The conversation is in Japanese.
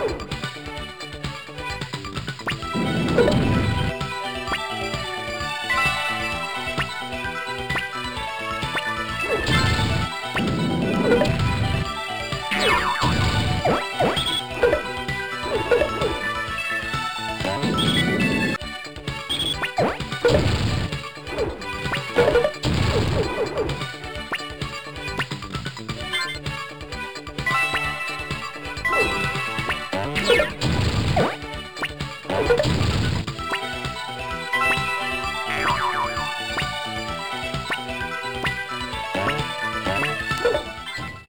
you